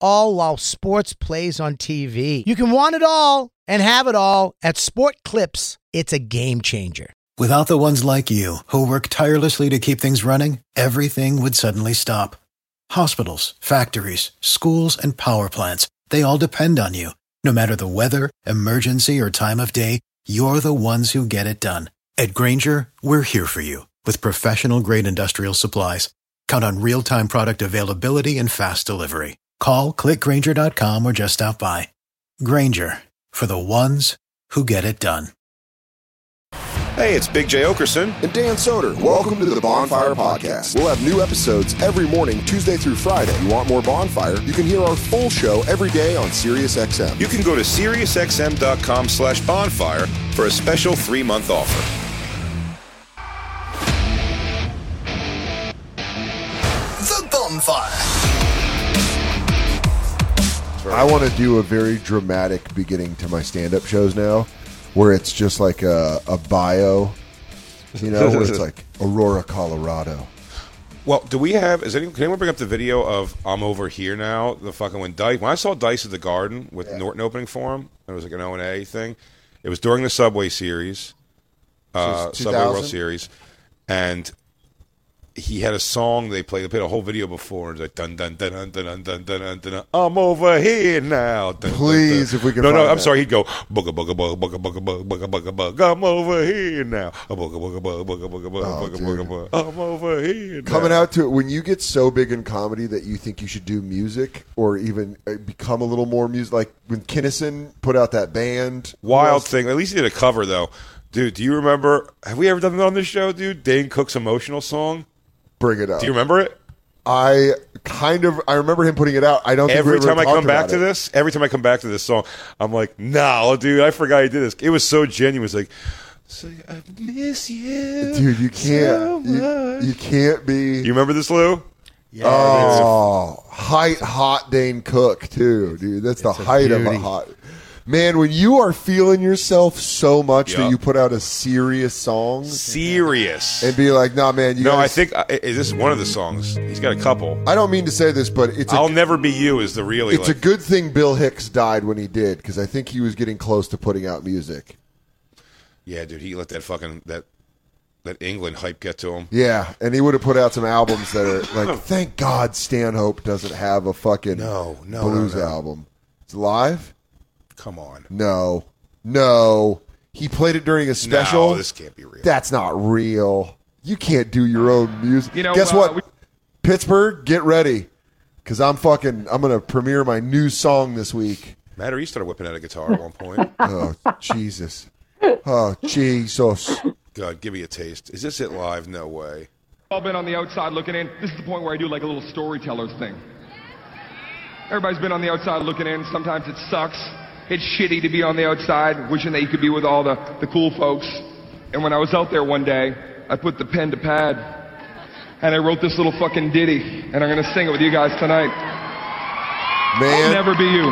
all while sports plays on TV. You can want it all and have it all at Sport Clips. It's a game changer. Without the ones like you, who work tirelessly to keep things running, everything would suddenly stop. Hospitals, factories, schools, and power plants, they all depend on you. No matter the weather, emergency, or time of day, you're the ones who get it done. At Grainger, we're here for you with professional grade industrial supplies. Count on real time product availability and fast delivery. Call clickgrainger.com or just stop by. Grainger for the ones who get it done. Hey, it's Big Jay Oakerson. And Dan Soder. Welcome to the Bonfire Podcast. We'll have new episodes every morning, Tuesday through Friday. You want more Bonfire? You can hear our full show every day on SiriusXM. You can go to SiriusXM.com slash bonfire for a special three-month offer. I want to do a very dramatic beginning to my stand-up shows now, where it's just like a, a bio, you know, where it's like Aurora, Colorado. Well, do we have? Is anyone, can anyone bring up the video of "I'm over here now"? The fucking when Dice when I saw Dice at the Garden with Norton opening for him, it was like an O and A thing. It was during the Subway Series, uh, Subway World Series, and he had a song they played. They played a whole video before. It's like dun dun dun dun dun dun dun dun dun. dun. I'm over here now. Dun, dun, Please, dun. if we can No, no. I'm that. sorry. He'd go booga booga booga booga booga booga booga booga bug. I'm over here now. Booga booga booga booga booga booga Oh, booga booga booga. I'm over here. Now. Coming out to it when you get so big in comedy that you think you should do music or even uh, become a little more music. Like when Kinison put out that band, Wild thing. At least he did a cover though. Dude, do you remember? Have we ever done that on this show, dude? Dane Cook's emotional song. Bring it up. Do you remember it? I kind of I remember him putting it out. I don't think we Every ever time I come back to it. this, every time I come back to this song, I'm like, no, dude, I forgot he did this. It was so genuine. It's like, it's like, I miss you, dude, you can't you, much." you can't be. You remember this, Lou? Yeah. Oh, height hot Dane Cook too, dude. That's the height of a hot man. When you are feeling yourself so much Yeah. that you put out a serious song Serious. and be like, "Nah, man, you no, I guys- think uh, is this one of the songs? He's got a couple. I don't mean to say this, but it's a, I'll never be you is the really. it's a good thing Bill Hicks died when he did because I think he was getting close to putting out music. yeah, dude. He let that fucking that that England hype get to him. Yeah, and he would have put out some albums that are like, thank God Stanhope doesn't have a fucking No, no, blues no, no. album. It's live. Come on. No, no. He played it during a special. No, this can't be real. That's not real. You can't do your own music. You know, Guess uh, what? we- Pittsburgh, get ready, because I'm fucking. I'm gonna premiere my new song this week. Matt, you started whipping out a guitar at one point. Oh Jesus! Oh Jesus! God, give me a taste. Is this it live? No way. all been on the outside looking in. This is the point where I do like a little storyteller's thing. Everybody's been on the outside looking in. Sometimes it sucks. It's shitty to be on the outside, wishing that you could be with all the, the cool folks. And when I was out there one day, I put the pen to pad and I wrote this little fucking ditty, and I'm gonna sing it with you guys tonight. Man. I'll Man, never be you.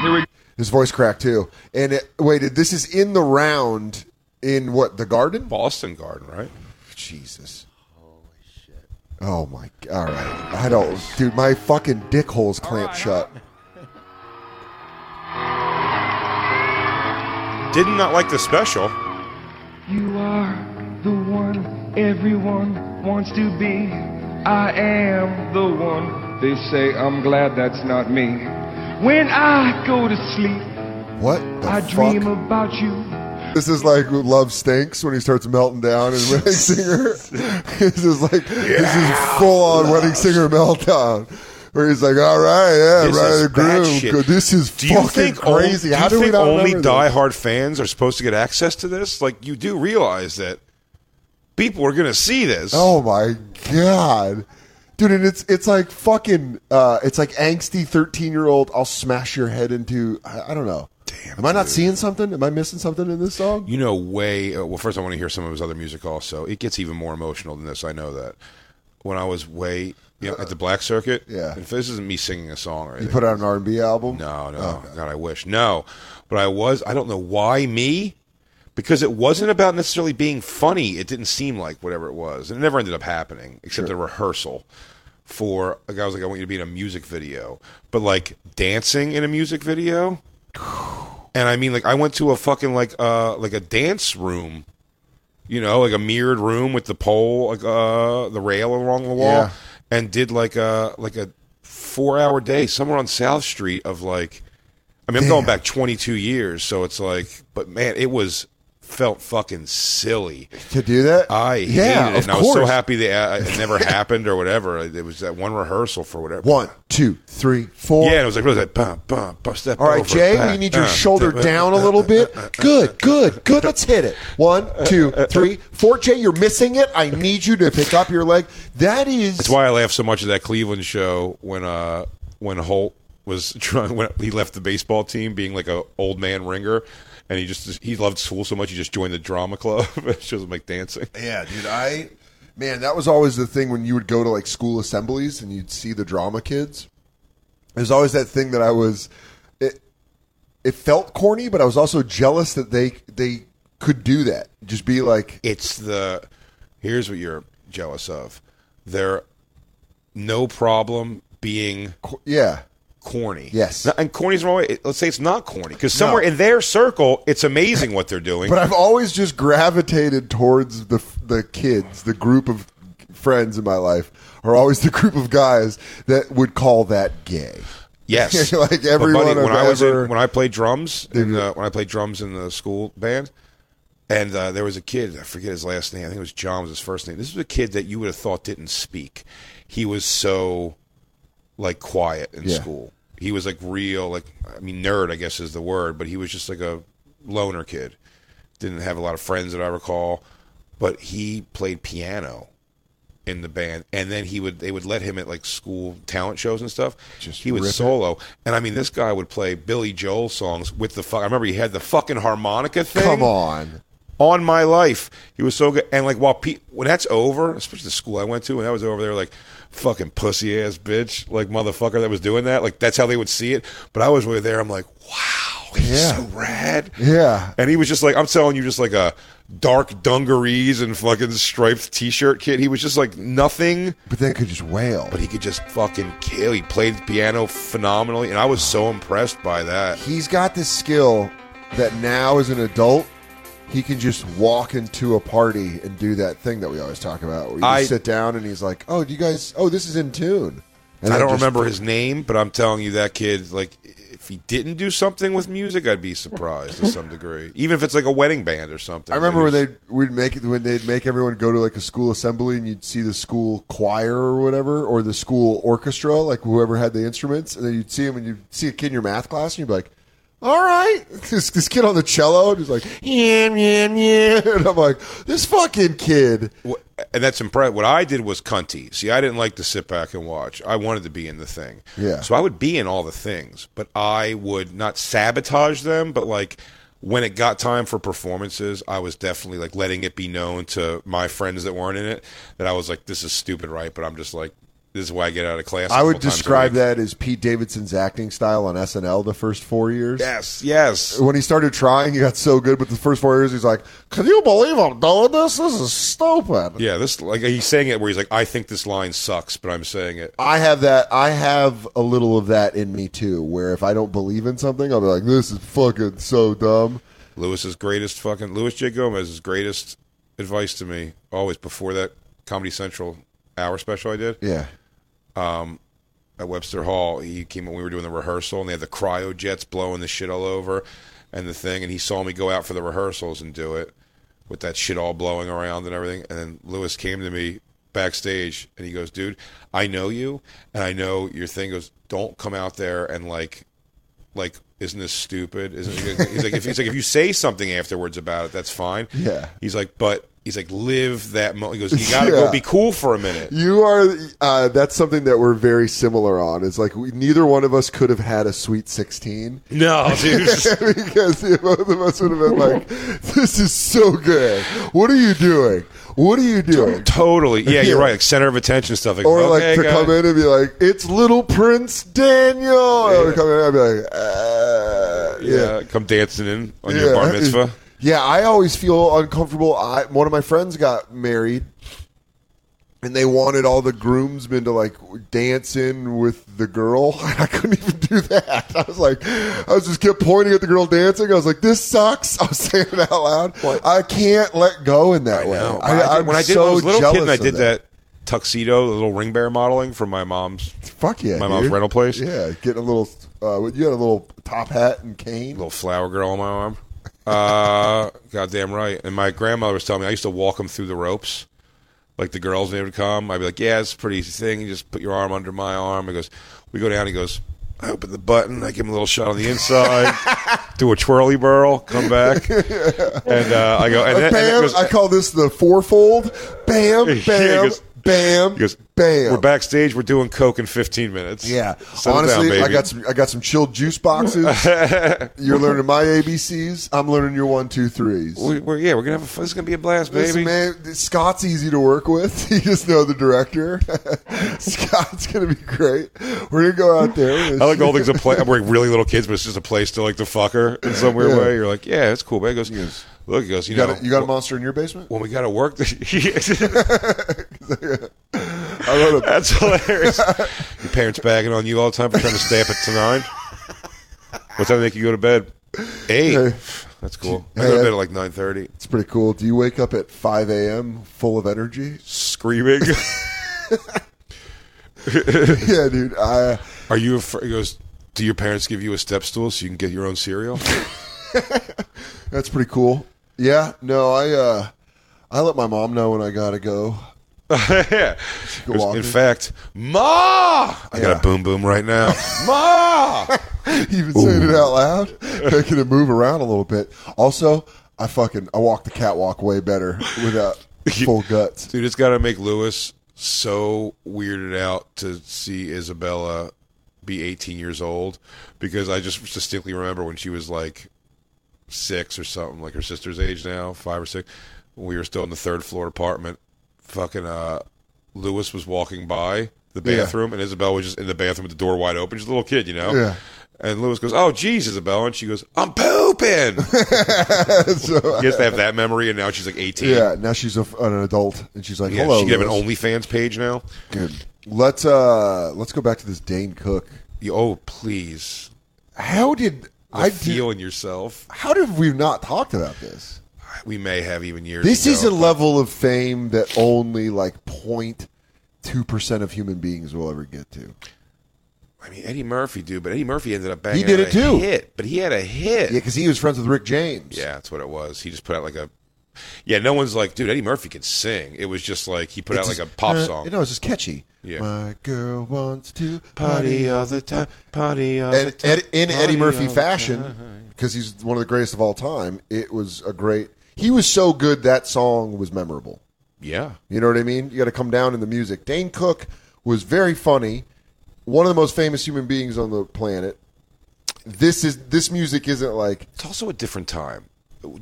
Here we go. his voice cracked too. And it, waited. This is in the round in what the Garden? Boston Garden, right? Jesus. Holy shit. Oh my! Oh, God. All right, I don't, dude. My fucking dick hole's clamped shut. Did not not like the special. You are the one everyone wants to be. I am the one they say I'm glad that's not me. When I go to sleep, What the I fuck? dream about you. This is like Love Stinks when he starts melting down in Wedding Singer. this is like this is full on Wedding Singer meltdown. Where he's like, all right, yeah, This right, the groove. This is Do you fucking think on- crazy. do How you do we think not only diehard fans are supposed to get access to this? Like, you do realize that people are going to see this. Oh my god, dude, and it's it's like fucking, uh, it's like angsty thirteen year old. I'll smash your head into. I, I don't know. Damn, Am I not seeing something? Am I missing something in this song? You know, way. Uh, well, first, I want to hear some of his other music. Also, it gets even more emotional than this. I know that. When I was way you know, at the Black Circuit, Yeah. And this isn't me singing a song or anything. You put out an R and B album? No, no, Oh. God, I wish. No, but I was. I don't know why me, because it wasn't about necessarily being funny. It didn't seem like whatever it was, and it never ended up happening except a rehearsal for a guy was like, "I want you to be in a music video," but like dancing in a music video. And I mean, like, I went to a fucking like uh like a dance room, you know, like a mirrored room with the pole, like uh the rail along the wall, Yeah. and did like a like a four hour day somewhere on South Street of like, I mean, I'm going back 22 years, so it's like, but man, it was felt fucking silly. To do that? I yeah, hated it, and I was so happy that uh, it never happened or whatever. It was that one rehearsal for whatever. One, two, three, four. Yeah, and it was like really like bum bum bum step. All right, over, Jay, back, we need your uh, shoulder uh, down a little bit. Good, good, good. Let's hit it. One, two, three, four. Jay, you're missing it. I need you to pick up your leg. That is. That's why I laughed so much at that Cleveland show when uh when Holt was trying when he left the baseball team being like a old man ringer and he just he loved school so much he just joined the drama club it shows him like dancing Yeah, dude. I man, that was always the thing when you would go to like school assemblies and you'd see the drama kids. There's always that thing that I was. It it felt corny, but I was also jealous that they they could do that. Just be like, it's the here's what you're jealous of they're no problem being yeah, corny Yes. And corny's wrong way. let's say it's not corny because somewhere in their circle it's amazing what they're doing But I've always just gravitated towards the the kids, the group of friends in my life are always the group of guys that would call that gay. Yes, Like everyone buddy, when I've I was ever- in, when I played drums in the, when I played drums in the school band, and uh, there was a kid I forget his last name. I think it was John was his first name. This was a kid that you would have thought didn't speak. He was so like quiet in Yeah. school. He was like real, like I mean, nerd, I guess is the word, but he was just like a loner kid. Didn't have a lot of friends that I recall, but he played piano in the band, and then he would they would let him at like school talent shows and stuff. Just he would rip it. solo, and I mean, this guy would play Billy Joel songs with the. fuck. I remember he had the fucking harmonica thing. Come on. On my life, he was so good. And like while pe- when that's over, especially the school I went to, when that was over, they were like, "Fucking pussy ass bitch, like motherfucker that was doing that." Like that's how they would see it. But I was really there. I'm like, wow, he's Yeah. so rad. Yeah. And he was just like, I'm telling you, just like a dark dungarees and fucking striped t-shirt kid. He was just like nothing, But then could just wail. but he could just fucking kill. He played the piano phenomenally, and I was so impressed by that. He's got this skill that now as an adult, he can just walk into a party and do that thing that we always talk about. Where you I- sit down and he's like, "Oh, do you guys? Oh, this is in tune." And I don't just- remember his name, but I'm telling you, that kid, like, if he didn't do something with music, I'd be surprised to some degree. Even if it's like a wedding band or something. I remember when they would make it when they'd make everyone go to like a school assembly and you'd see the school choir or whatever or the school orchestra, like whoever had the instruments, and then you'd see him and you'd see a kid in your math class and you'd be like, "All right," this, this kid on the cello and he's like, "Yeah, yeah, yeah," and I'm like, "This fucking kid." And that's impressive. What I did was cunty. See, I didn't like to sit back and watch. I wanted to be in the thing. Yeah. So I would be in all the things, but I would not sabotage them. But like when it got time for performances, I was definitely like letting it be known to my friends that weren't in it that I was like, "This is stupid, right?" But I'm just like, "This is why I get out of class." I would couple times a describe that as Pete Davidson's acting style on SNL the first four years. Yes, yes. When he started trying, he got so good, but the first four years, he's like, "Can you believe I'm doing this? This is stupid." Yeah, this like he's saying it where he's like, I think this line sucks, but I'm saying it. I have that. I have a little of that in me too. Where if I don't believe in something, I'll be like, "This is fucking so dumb." Lewis's greatest fucking Luis J Gomez's greatest advice to me always before that Comedy Central hour special I did Yeah, Um, at Webster Hall. He came when we were doing the rehearsal and they had the cryo jets blowing the shit all over and the thing, and he saw me go out for the rehearsals and do it with that shit all blowing around and everything. And then Lewis came to me backstage and he goes, "Dude, I know you and I know your thing." He goes, "Don't come out there and like." Like, isn't this stupid? Isn't he's like if he's like if you say something afterwards about it, that's fine. Yeah. He's like, but he's like live that moment. He goes, you got to Yeah. go be cool for a minute. You are. Uh, that's something that we're very similar on. It's like we, neither one of us could have had a sweet sixteen No, dude. because both of us would have been like, "This is so good. What are you doing? What are you doing?" totally. Yeah, Yeah. you're right. Like center of attention stuff. Like, Or okay, like to come in and be like, "It's little Prince Daniel." Would come in and be like, uh, Yeah, come dancing in on your bar mitzvah. Yeah, I always feel uncomfortable. I, one of my friends got married, and they wanted all the groomsmen to like dance in with the girl. I couldn't even do that. I was like, I was just kept pointing at the girl dancing. I was like, "This sucks." I was saying it out loud. I can't let go in that way. No, I, I, I'm when I did so when I was a little kid and I did that. tuxedo, the little ring bear modeling from my mom's Fuck yeah, my mom's rental place. Yeah, getting a little. Uh, you had a little top hat and cane. little flower girl on my arm. Uh, goddamn right. And my grandmother was telling me I used to walk them through the ropes. Like the girls, they would come, I'd be like, "Yeah, it's a pretty easy thing. You just put your arm under my arm." He goes, "We go down." He goes, "I open the button. I give him a little shot on the inside, do a twirly burl, come back, and uh, I go, and then, and bam! it goes, I call this the fourfold. Bam! Yeah, Bam! goes- bam! he goes, bam! We're backstage. We're doing coke in 15 minutes. Yeah, Settle honestly, down, I got some. I got some chilled juice boxes. You're learning my ABCs. I'm learning your one, two, threes. We, we're, yeah, we're gonna have a, is gonna be a blast, baby. Listen, man, Scott's easy to work with. You just know the director. Scott's gonna be great. We're gonna go out there. I like the whole thing's a play. I'm wearing really little kids, but it's just a place to like to fuck her in some weird Yeah. way. You're like, yeah, it's cool. But he goes, look, he goes, you, You know, got a, you got a monster in your basement? when we got to work. I a, That's hilarious. Your parents bagging on you all the time for trying to stay up at nine. What time do they make you go to bed? Eight. Hey. That's cool. I go to bed at like nine thirty, it's pretty cool. Do you wake up at 5 a.m. full of energy? screaming. yeah, dude. I uh, Are you? Afraid? He goes. Do your parents give you a step stool so you can get your own cereal? That's pretty cool. Yeah, no, I uh I let my mom know when I gotta go. yeah. go Goes, walking. In fact, Ma, I got Yeah. a boom boom right now. Ma. Even saying it out loud, making it move around a little bit. Also, I fucking I walk the catwalk way better without full guts. Dude, it's got to make Lewis so weirded out to see Isabella be 18 years old because I just distinctly remember when she was like six or something, like her sister's age now, five or six. We were still in the third floor apartment, fucking uh, Lewis was walking by the Yeah. bathroom and Isabella was just in the bathroom with the door wide open. She's a little kid, you know? Yeah. And Lewis goes, "Oh, geez, Isabella," and she goes, "I'm pooping." so, He has to have that memory, and now she's like 18. yeah, now she's a, an adult and she's like, Yeah, "Hello." she can have an Lewis." OnlyFans page now. Good. Let's uh let's go back to this Dane Cook. Oh, please. How did I feeling yourself. how did we not talked about this? We may have even years. This ago, is a level of fame that only like 0.2 percent of human beings will ever get to. I mean, Eddie Murphy, dude, but Eddie Murphy ended up banging. He did it a too. Hit, but he had a hit. Yeah, because he was friends with Rick James. Yeah, that's what it was. He just put out like a. Yeah, no one's like, dude, Eddie Murphy can sing. It was just like he put It's out like a just, pop uh, song. You know, it's just catchy. Yeah. My girl wants to Party all the time, party all the And time. Ed, in Eddie Murphy fashion, because he's one of the greatest of all time, it was a great. He was so good that song was memorable. Yeah, You know what I mean? You got to come down in the music. Dane Cook was very funny, one of the most famous human beings on the planet. This is this music isn't like it's also a different time.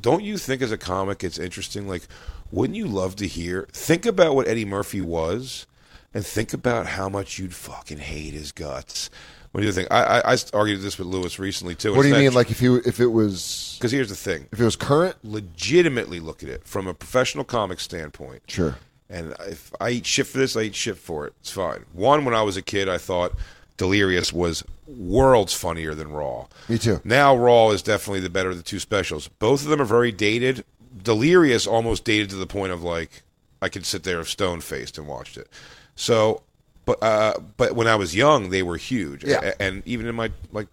Don't you think, as a comic, it's interesting? Like, wouldn't you love to hear? Think about what Eddie Murphy was, and think about how much you'd fucking hate his guts. What do you think? I, I, I argued this with Lewis recently too. what do you mean? Like if you if it was Because here's the thing: if it was current, legitimately look at it from a professional comic standpoint. sure. And if I eat shit for this, I eat shit for it. It's fine. One, when I was a kid, I thought Delirious was worlds funnier than Raw. Me too. Now Raw is definitely the better of the two specials. Both of them are very dated. Delirious almost dated to the point of like I could sit there stone faced and watched it. So, but uh, but when I was young, they were huge. Yeah. A- and even in my like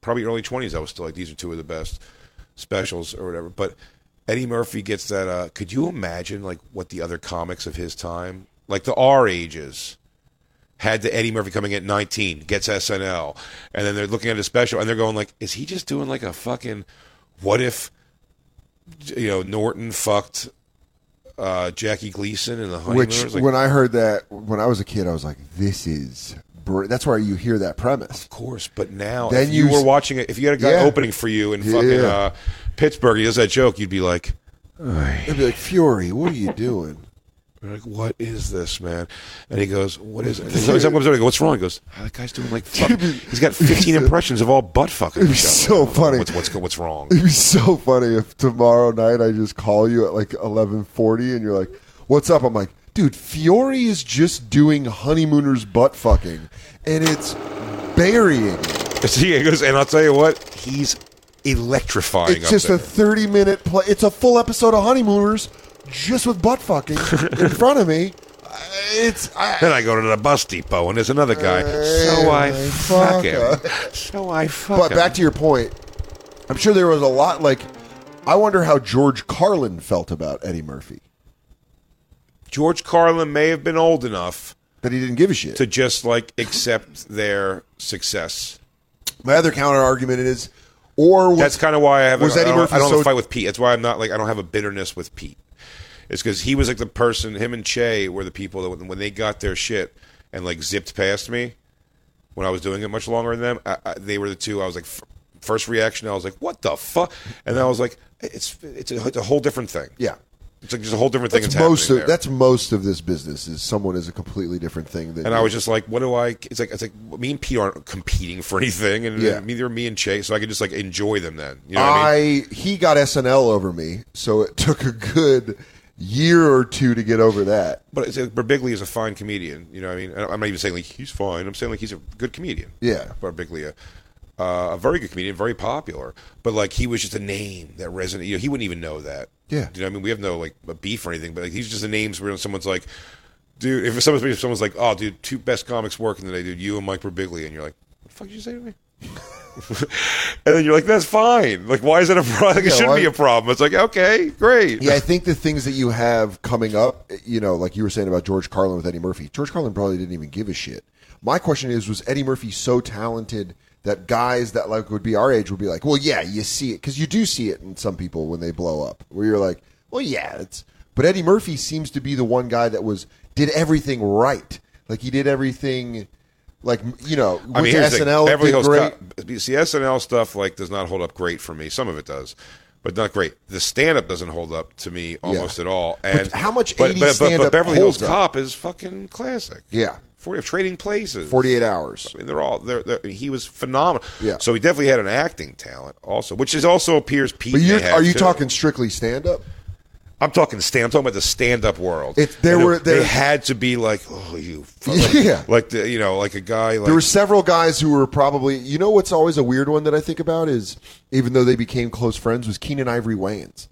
probably early twenties, I was still like these are two of the best specials or whatever. But Eddie Murphy gets that. Uh, could you imagine like what the other comics of his time, like the R ages, had the Eddie Murphy coming at 19, gets SNL, and then they're looking at his special and they're going like, is he just doing like a fucking what if you know Norton fucked uh, Jackie Gleason and the Which, Like, when I heard that when I was a kid, I was like, "This is." Br-. That's where you hear that premise. Of course, but now Then if you, you were watching it, if you had a guy Yeah. opening for you in Yeah. fucking uh, Pittsburgh, he does that joke, you'd be like, They'd be like, "Fury, what are you doing?" You're like, what is this, man? And he goes, what is it? And someone comes over and goes, what's wrong? He goes, "Ah, that guy's doing like, fuck. he's got 15 impressions of all butt fucking. It'd be each other." so funny. What's what's what's wrong? It'd be so funny if tomorrow night I just call you at like eleven forty and you're like, "What's up?" I'm like, "Dude, Fiore is just doing honeymooners butt fucking, and it's burying." he goes, and I'll tell you what, he's electrifying. It's just there. a thirty minute play. It's a full episode of honeymooners, just with butt fucking in front of me. It's I, Then I go to the bus depot, and there's another guy. so I Hey, fuck him. So I fuck But him. back to your point, I'm sure there was a lot like. I wonder how George Carlin felt about Eddie Murphy. George Carlin may have been old enough That he didn't give a shit. to just like accept their success. My other counter argument is, or was, That's kind of why I have. was a, I Eddie don't, Murphy I don't have so- a fight with Pete. That's why I'm not like I don't have a bitterness with Pete. It's because he was like the person. Him and Che were the people that when, they got their shit and like zipped past me when I was doing it much longer than them. I, I, they were the two. I was like, f- first reaction, I was like, what the fuck? And then I was like, it's it's a, it's a whole different thing. yeah. It's like just a whole different thing. That's that's most of there. that's most of this business is someone is a completely different thing than And I was just like, what do I? It's like it's like me and Pete aren't competing for anything, and Yeah. neither me and Che, so I could just like enjoy them then. You know what I mean? I he got SNL over me, so it took a good year or two to get over that. But it's, Birbiglia is a fine comedian. You know what I mean? I'm not even saying like he's fine. I'm saying like he's a good comedian. Yeah. Birbiglia. Uh, a very good comedian, very popular, but like he was just a name that resonated. You know, he wouldn't even know that. Yeah. you know, what I mean, we have no like a beef or anything, but like, he's just a name where someone's like, dude, if someone's if someone's like, oh, dude, two best comics working today, dude, you and Mike Birbiglia, and you're like, what the fuck did you say to me? And then you're like, that's fine. Like, why is that a problem? Like, it shouldn't why- be a problem. It's like, okay, great. Yeah, I think the things that you have coming up, you know, like you were saying about George Carlin with Eddie Murphy. George Carlin probably didn't even give a shit. My question is, was Eddie Murphy so talented that guys that like would be our age would be like, well, yeah, you see it because you do see it in some people when they blow up, where you're like, well, yeah, it's. But Eddie Murphy seems to be the one guy that was did everything right. Like he did everything, like you know, I mean, here's the. SNL, Beverly did Hills great. Cop. See, SNL stuff like does not hold up great for me. Some of it does, but not great. The stand up doesn't hold up to me almost at all. And how much But, 80s but, but, but Beverly Hills up? Cop is fucking classic. Yeah. Forty Trading Places. Forty eight hours. I mean, they're all. They're, they're, he was phenomenal. Yeah. So he definitely had an acting talent also, which is also appears Pete. But are you too. talking strictly stand up? I'm talking stand. I'm talking about the stand-up world. It- there And were- they there- had to be like, oh, you, fuck. Yeah. like the you know, like a guy like There were several guys who were probably. You know what's always a weird one that I think about is even though they became close friends was Keenen Ivory Wayans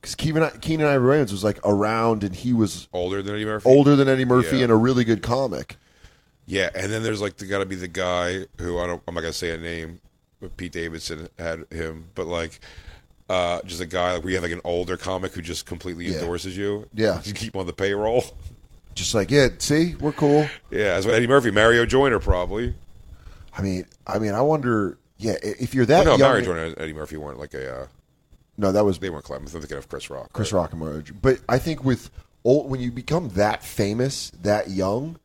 because Keenen Keenen Ivory Wayans was like around and he was older than Eddie Murphy. older than Eddie Murphy Yeah. and a really good comic. Yeah, and then there's like the got to be the guy who I don't I'm not gonna say a name, but Pete Davidson had him, but like uh, just a guy like we have like an older comic who just completely Yeah. endorses you. Yeah. you keep him on the payroll. Just like yeah, see, we're cool. Yeah, that's what Eddie Murphy, Mario Joyner probably. I mean, I mean, I wonder. Yeah, i- if you're that Oh, no, young, Mario Joyner and Eddie Murphy weren't like a. Uh, no, that was they weren't clever. I'm thinking of Chris Rock. Chris? Rock and Mario. J- But I think with old, when you become that famous, that young,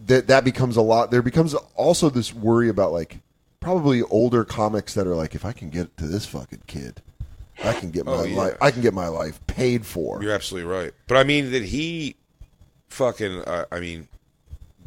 that that becomes a lot. There becomes also this worry about like probably older comics that are like, if I can get to this fucking kid, I can get my Oh, yeah. life. I can get my life paid for. You're absolutely right. But I mean that he fucking uh, I mean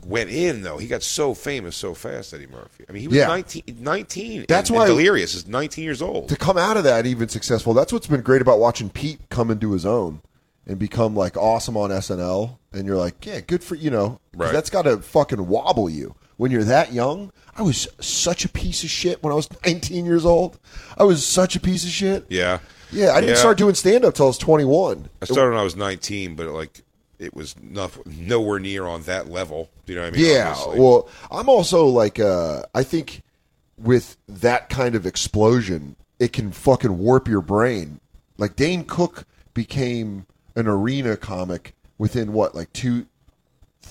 went in though. He got so famous so fast, Eddie Murphy. I mean, he was Yeah. 19, 19 That's and, why- and Delirious is 19 years old. to come out of that even successful. That's what's been great about watching Pete come into his own and become like awesome on SNL. And you're like, yeah, good for you know. Right. That's got to fucking wobble you when you're that young. I was such a piece of shit when I was 19 years old. I was such a piece of shit. yeah. Yeah, I didn't start doing stand up till I was 21. I started when I was 19, but like it was not, nowhere near on that level. You know what I mean? Yeah. Obviously. Well, I'm also like, uh, I think with that kind of explosion, it can fucking warp your brain. Like Dane Cook became an arena comic within what, like two,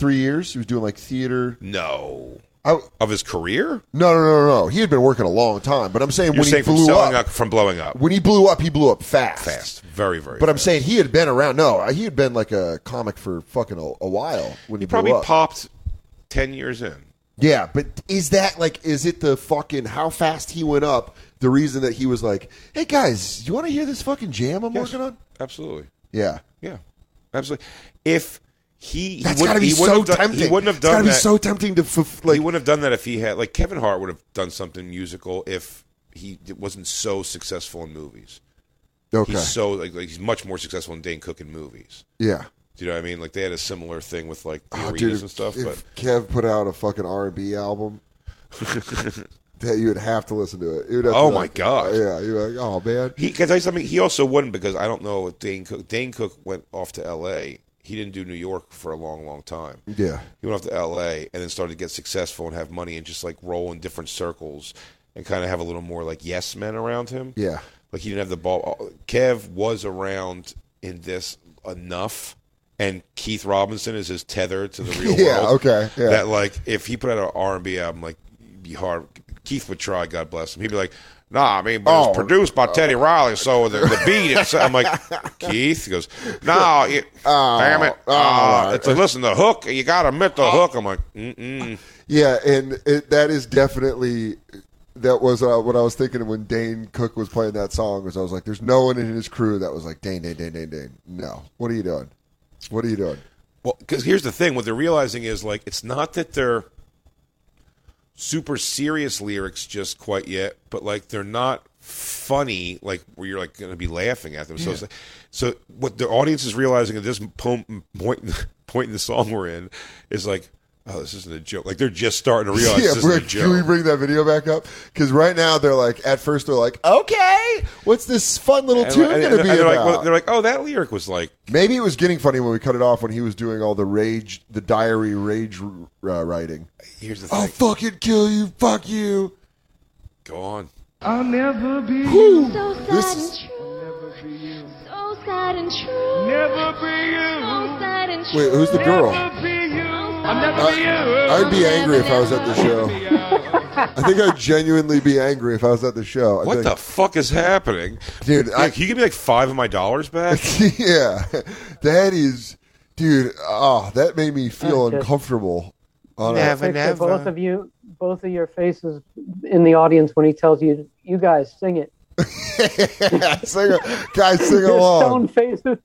three years? He was doing like theater. no. I, of his career. no, no, no, no. He had been working a long time, but I'm saying You're when saying he blew up, up, from blowing up when he blew up, he blew up fast. fast, very very. But I'm saying he had been around. No, uh, he had been like a comic for fucking a, a while when he, he probably blew up. popped ten years in. Yeah, but is that like is it the fucking how fast he went up? The reason that he was like, "Hey guys, you want to hear this fucking jam I'm Yes, working on?" Absolutely. Yeah, Yeah, absolutely. If he, he that's would- got to be he wouldn't so have done, tempting. He wouldn't have It's gotta done be that. so tempting to f- like. he wouldn't have done that if he had like Kevin Hart would have done something musical if he wasn't so successful in movies. okay, He's so like, like he's much more successful in Dane Cook in movies. yeah. Do you know what I mean? Like they had a similar thing with like the Oh, dude, and stuff. if But Kev put out a fucking R and B album, that you would have to listen to it. You would have Oh, to, my like, God. Yeah, you're like, oh man. he can I tell you something. He also wouldn't because I don't know if Dane Cook. Dane Cook went off to L.A. He didn't do New York for a long, long time. Yeah, He went off to L.A. and then started to get successful and have money and just like roll in different circles and kind of have a little more like yes men around him. yeah, Like he didn't have the ball. Uh, Kev was around in this enough, and Keith Robinson is his tether to the real Yeah, world. okay, yeah. That like if he put out an R and B album, like be hard. Keith would try. God bless him. He'd be like. Nah, I mean, but Oh. it's produced by Teddy Riley, so the, the beat. It's, I'm like, Keith. He goes, No, it, damn it. oh, Uh, it's like, listen, the hook. You got to admit the hook. I'm like, mm-mm. yeah, and it, that is definitely that was uh, what I was thinking when Dane Cook was playing that song. Was I was like, "There's no one in his crew that was like Dane, Dane, Dane, Dane, Dane." No, what are you doing? What are you doing? Well, because here's the thing: what they're realizing is like it's not that they're super serious lyrics just quite yet, but like they're not funny like where you're like going to be laughing at them. So, like, so what the audience is realizing at this po- point point in the song we're in is like, oh, this isn't a joke. Like they're just starting to realize yeah, this isn't a bring, can we bring that video back up? Because right now they're like, at first they're like, "Okay, what's this fun little And, tune going to be they're like, about?" well, they're like, oh, that lyric was like, Maybe it was getting funny when we cut it off when he was doing all the rage, the diary rage uh, writing. here's the thing. I'll thing. fucking kill you, fuck you. Go on. I'll never be So sad This and is- true. So sad and true. never be you. So sad and true. Wait, who's the girl? Never be you. I'll never be you. I'd be angry if I was at the show. I think I'd genuinely be angry if I was at the show. I'd What be the like, fuck is happening, Dude, I- Like, can you give me like five of my dollars back? yeah, that is, dude. Oh, that made me feel Okay. uncomfortable. On a- Picture both of you, both of your faces in the audience when he tells you, "You guys sing it." sing a, guys, sing Your along. stone faces.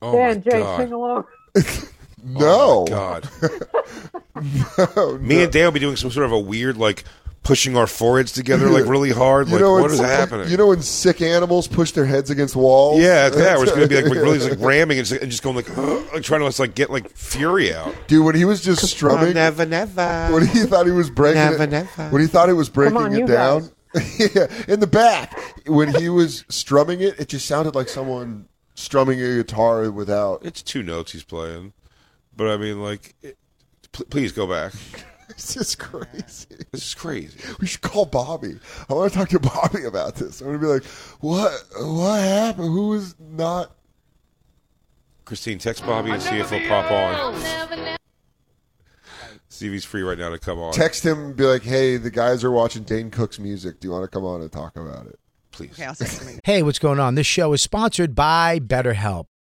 Oh Dan, Jay, God. sing along. Oh, no, Oh, God. no, Me no. and Dan will be doing some sort of a weird, like, pushing our foreheads together, like, really hard. You Like, know what when- is happening? You know when sick animals push their heads against walls? yeah, yeah, we're just going to be, like, really, just, like, ramming and just, and just going, like, like, trying to, like, get, like, fury out. dude. When he was just strumming, never, never. when he thought he was breaking Never, it, never. when he thought he was breaking on, it down, yeah, in the back, when he was strumming it, it just sounded like someone strumming a guitar without. It's two notes he's playing. But, I mean, like, it, pl- please go back. This is crazy. This is crazy. We should call Bobby. I want to talk to Bobby about this. I'm gonna be like, what? What happened? Who was not? Christine, text Bobby and see if he'll pop on. I'll never, never. See if he's free right now to come on. Text him and be like, hey, the guys are watching Dane Cook's music. Do you want to come on and talk about it? Please. Hey, what's going on? This show is sponsored by BetterHelp.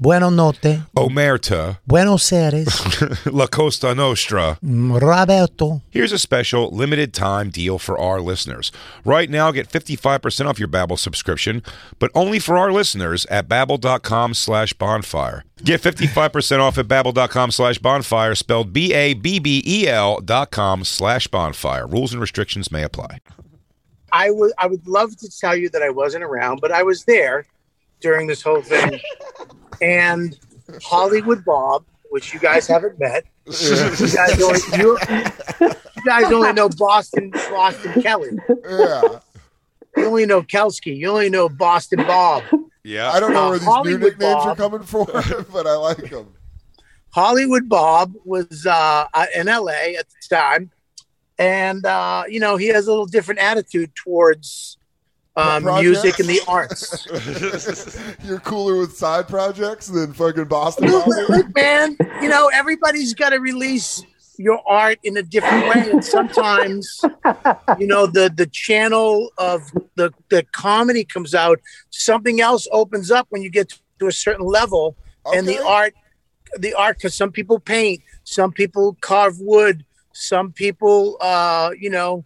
Buenos notte. Omerta, Buenos Aires. La Costa Nostra. Mm, Roberto. Here's a special limited time deal for our listeners. Right now, get 55% off your Babbel subscription, but only for our listeners at babbel.com slash bonfire. Get 55% off at babbel.com slash bonfire, spelled B-A-B-B-E-L E dot com slash bonfire. Rules and restrictions may apply. I would I would love to tell you that I wasn't around, but I was there during this whole thing. and Hollywood Bob, which you guys haven't met, you guys only you, you guys only know Boston Boston Kelly. Yeah. You only know Kelsky. You only know Boston Bob. Yeah. I don't know Uh, where these Hollywood new nicknames are coming from, but I like them. Hollywood Bob was uh, uh, in LA at the time, and uh, you know he has a little different attitude towards um, music and the arts. You're cooler with side projects than fucking Boston. Look, man, you know everybody's got to release your art in a different way, and sometimes, you know, the the channel of the the comedy comes out, something else opens up when you get to a certain level, and the art, the art, because some people paint, some people carve wood, some people, uh, you know,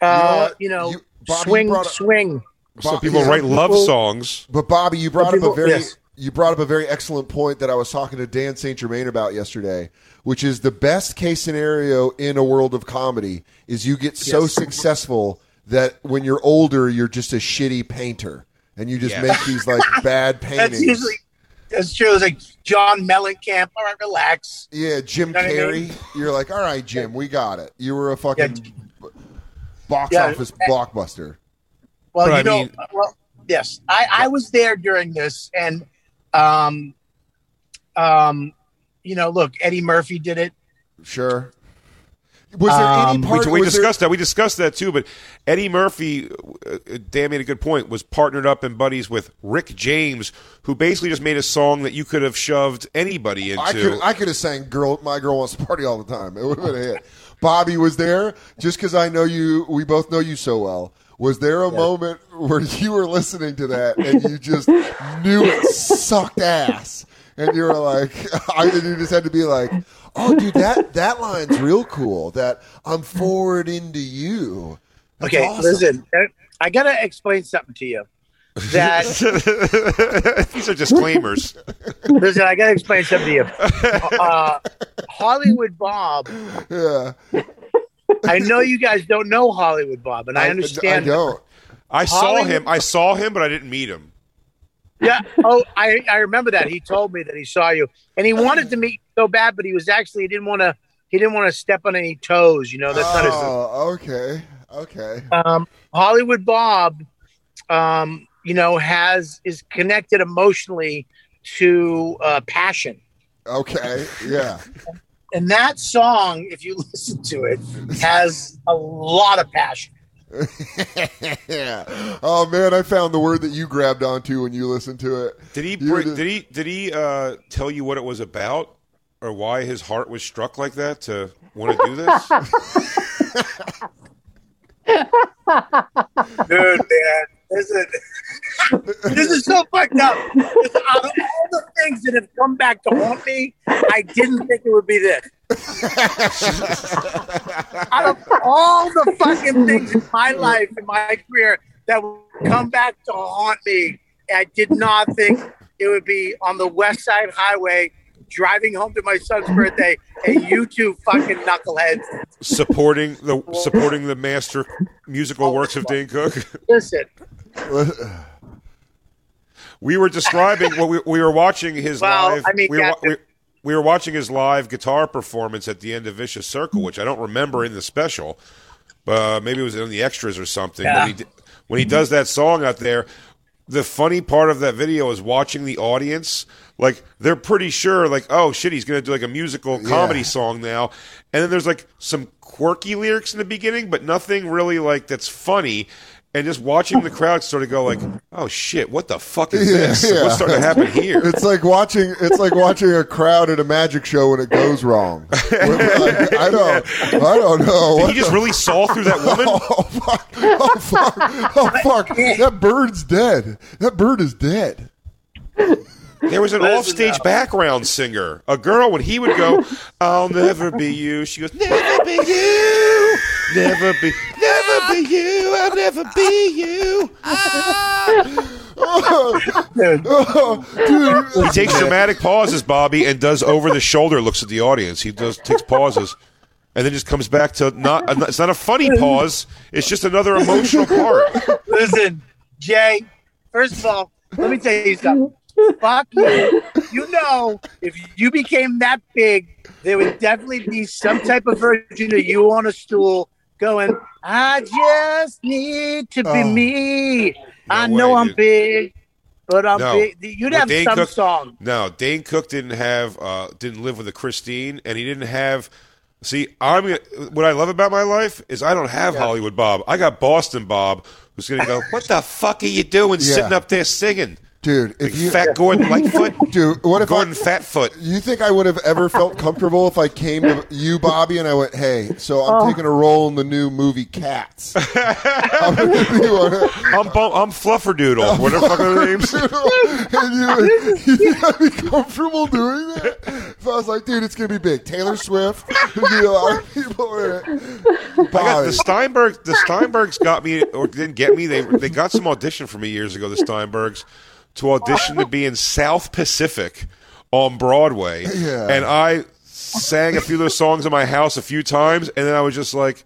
uh, what? you know, You- Bobby, swing, brought up- swing. Some Bob- people yeah. write love People- songs. But Bobby, you brought Some up a very yes. you brought up a very excellent point that I was talking to Dan St. Germain about yesterday, which is the best case scenario in a world of comedy is you get so Yes. successful that when you're older, you're just a shitty painter and you just Yeah. make these like bad paintings. That's usually that's true. It's like John Mellencamp. All right, relax. yeah, Jim know what I Carrey. mean? You're like, all right, Jim, we got it. You were a fucking box Yeah. office blockbuster. Well, But you I know, mean- well, yes, I, I was there during this, and um, um, you know, look, Eddie Murphy did it. Sure. Was there any Um, part? we, we was there- discussed that. We discussed that too. But Eddie Murphy, uh, Dan made a good point, was partnered up in buddies with Rick James, who basically just made a song that you could have shoved anybody into. I could I could have sang "Girl, My Girl Wants to Party" all the time. It would have been a hit. Bobby was there just because I know you. We both know you so well. Was there a moment where you were listening to that and you just knew it sucked ass, and you were like, I you just had to be like, "Oh, dude, that that line's real cool. That I'm forward into you." That's okay, awesome. listen, I gotta explain something to you. That These are disclaimers. listen, I gotta explain something to you. Uh, Hollywood Bob. Yeah, I know you guys don't know Hollywood Bob, and I understand. I don't. I saw him. I saw him, but I didn't meet him. Yeah. Oh, I, I remember that. He told me that he saw you, and he wanted to meet you so bad, but he was actually he didn't want to. He didn't want to step on any toes. You know, that's not his. Oh, okay, okay. um, Hollywood Bob, um, you know, has is connected emotionally to uh, passion, Okay, yeah. and that song, if you listen to it, has a lot of passion. yeah. Oh man, I found the word that you grabbed onto when you listened to it. Did he? You Bring, did- did he? Did he uh, tell you what it was about, or why his heart was struck like that to want to do this? Dude, man, this is this is so fucked up. Out of all the things that have come back to haunt me, I didn't think it would be this. Out of all the fucking things in my life, in my career, that would come back to haunt me, I did not think it would be on the West Side Highway driving home to my son's birthday, and you two fucking knuckleheads. supporting the supporting the master musical works of Dane Cook. Listen, We were describing what we, we were watching his Well, live. I mean, we, were, wa- we, we were watching his live guitar performance at the end of Vicious Circle, which I don't remember in the special, but uh, maybe it was in the extras or something. Yeah. When, he, when he does that song out there, the funny part of that video is watching the audience. Like they're pretty sure, like, oh shit, he's gonna do like a musical comedy Yeah. song now, and then there's like some quirky lyrics in the beginning, but nothing really like that's funny. And just watching the crowd sort of go like, "Oh shit, what the fuck is Yeah, this? yeah. What's starting to happen here?" It's like watching it's like watching a crowd at a magic show when it goes wrong. Like, I don't I don't know. Did What he just the- really saw through that woman? Oh fuck! Oh fuck! Oh fuck! That bird's dead. That bird is dead. There was an Listen offstage now. background singer, a girl. When he would go, "I'll never be you," she goes, "Never be you, never be, never be you, I'll never be you." dude. Oh, dude. He takes dramatic pauses, Bobby, and does over the shoulder looks at the audience. He does takes pauses. and then just comes back to not. Uh, it's not a funny pause. It's just another emotional part. Listen, Jay. First of all, let me tell you something. Fuck you. You know, if you became that big, there would definitely be some type of version of you on a stool going, I just need to be Oh. me. I know way, I'm dude. big, but I'm No. big. You'd have Dane some Cook- song. No, Dane Cook didn't have uh, didn't live with a Christine, and he didn't have. See, I'm what I love about my life is I don't have Hollywood Bob. I got Boston Bob, who's going to go. What the fuck are you doing, Yeah. sitting up there singing? Dude, Big if you fat Gordon Lightfoot, dude, what if Gordon I, Fatfoot. you think I would have ever felt comfortable if I came to you, Bobby, and I went, "Hey, so I'm oh. taking a role in the new movie Cats." I'm gonna be one I'm bum, I'm Flufferdoodle. What the fuck are their names? and you, you think I'd be comfortable doing that? If I was like, dude, it's gonna be big. Taylor Swift, there'd be a lot of people in it. I got the Steinberg. The Steinbergs got me, or didn't get me. They they got some audition for me years ago. The Steinbergs to audition to be in South Pacific on Broadway, Yeah. and I sang a few of those songs in my house a few times, and then I was just like.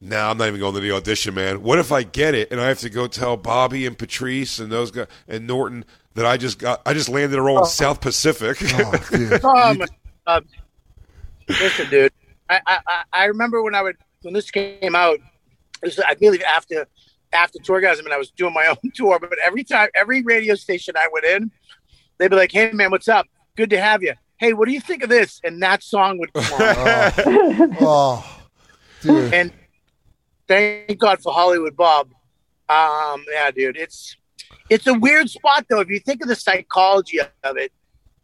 Nah, I'm not even going to the audition, man. What if I get it and I have to go tell Bobby and Patrice and those guys and Norton that I just got I just landed a role in oh. South Pacific. Oh, dude. Oh my God. Listen, dude. I, I I- I remember when I would when this came out. It was, I believe after after Tourgasm, and I was doing my own tour. But every time, every radio station I went in, they'd be like, "Hey, man, what's up? Good to have you. Hey, what do you think of this?" And that song would come on. Oh, dude. and thank God for Hollywood Bob. Um, yeah, dude, it's it's a weird spot though. If you think of the psychology of it,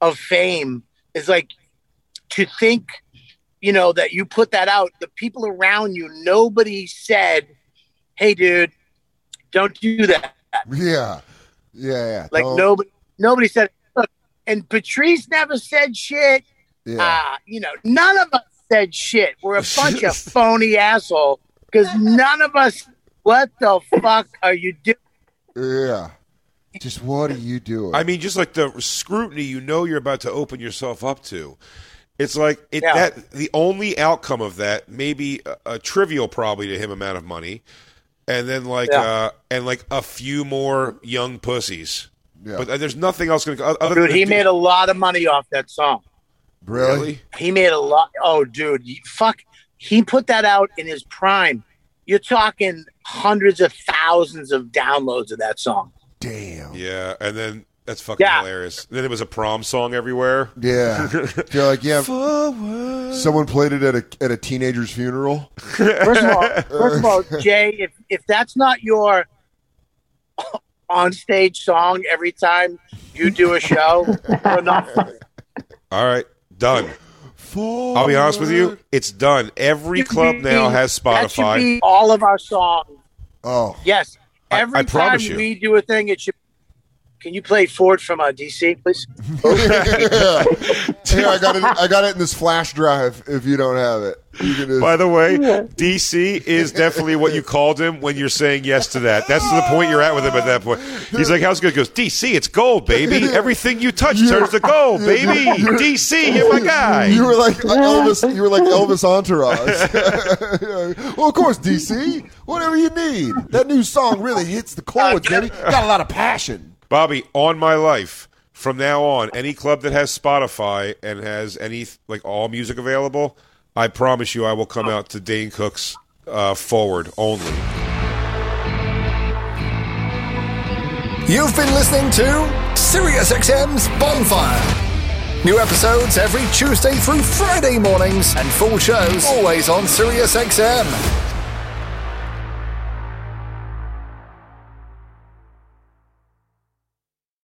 of fame, is like to think, you know, that you put that out. The people around you, nobody said, "Hey, dude, don't do that." Yeah, yeah, yeah. Like Don't- nobody, nobody said. Look, and Patrice never said shit. Yeah. uh, you know, none of us said shit. We're a bunch of phony asshole because none of us. What the fuck are you doing? Yeah. Just what are you doing? I mean, just like the scrutiny you know you're about to open yourself up to. It's like it Yeah. that the only outcome of that may be a, a trivial, probably to him, amount of money, and then like Yeah. uh and like a few more young pussies. Yeah. But uh, there's nothing else going to other Dude, than he made a lot of money off that song. really? really. He made a lot. Oh, dude, fuck. He put that out in his prime. You're talking hundreds of thousands of downloads of that song. Damn. Yeah, and then that's fucking Yeah. hilarious. then it was a prom song everywhere. Yeah. They're like, yeah. Someone played it at a at a teenager's funeral. First of all, first of all, Jay, if if that's not your on stage song every time you do a show, you're not. All right, done. I'll be honest with you, it's done. Every Should club be- now has That Spotify. be all of our songs. Oh, Yes. I- Every I time promise you. we do a thing, it should. Can you play Ford from uh, DC, please? yeah. Here, I got it. I got it in this flash drive. If you don't have it, just, By the way, DC is definitely what you called him when you're saying yes to that. That's the point you're at with him at that point. He's like, "How's it good?" He goes, "DC, it's gold, baby. Everything you touch turns to gold, baby. DC, you're my guy." You were like Elvis. You were like Elvis Entourage. well, of course, DC. Whatever you need. That new song really hits the chords, baby. Got a lot of passion. Bobby, on my life, from now on, any club that has Spotify and has any like all music available, I promise you, I will come out to Dane Cook's uh, forward only. You've been listening to SiriusXM's Bonfire. New episodes every Tuesday through Friday mornings, and full shows always on SiriusXM.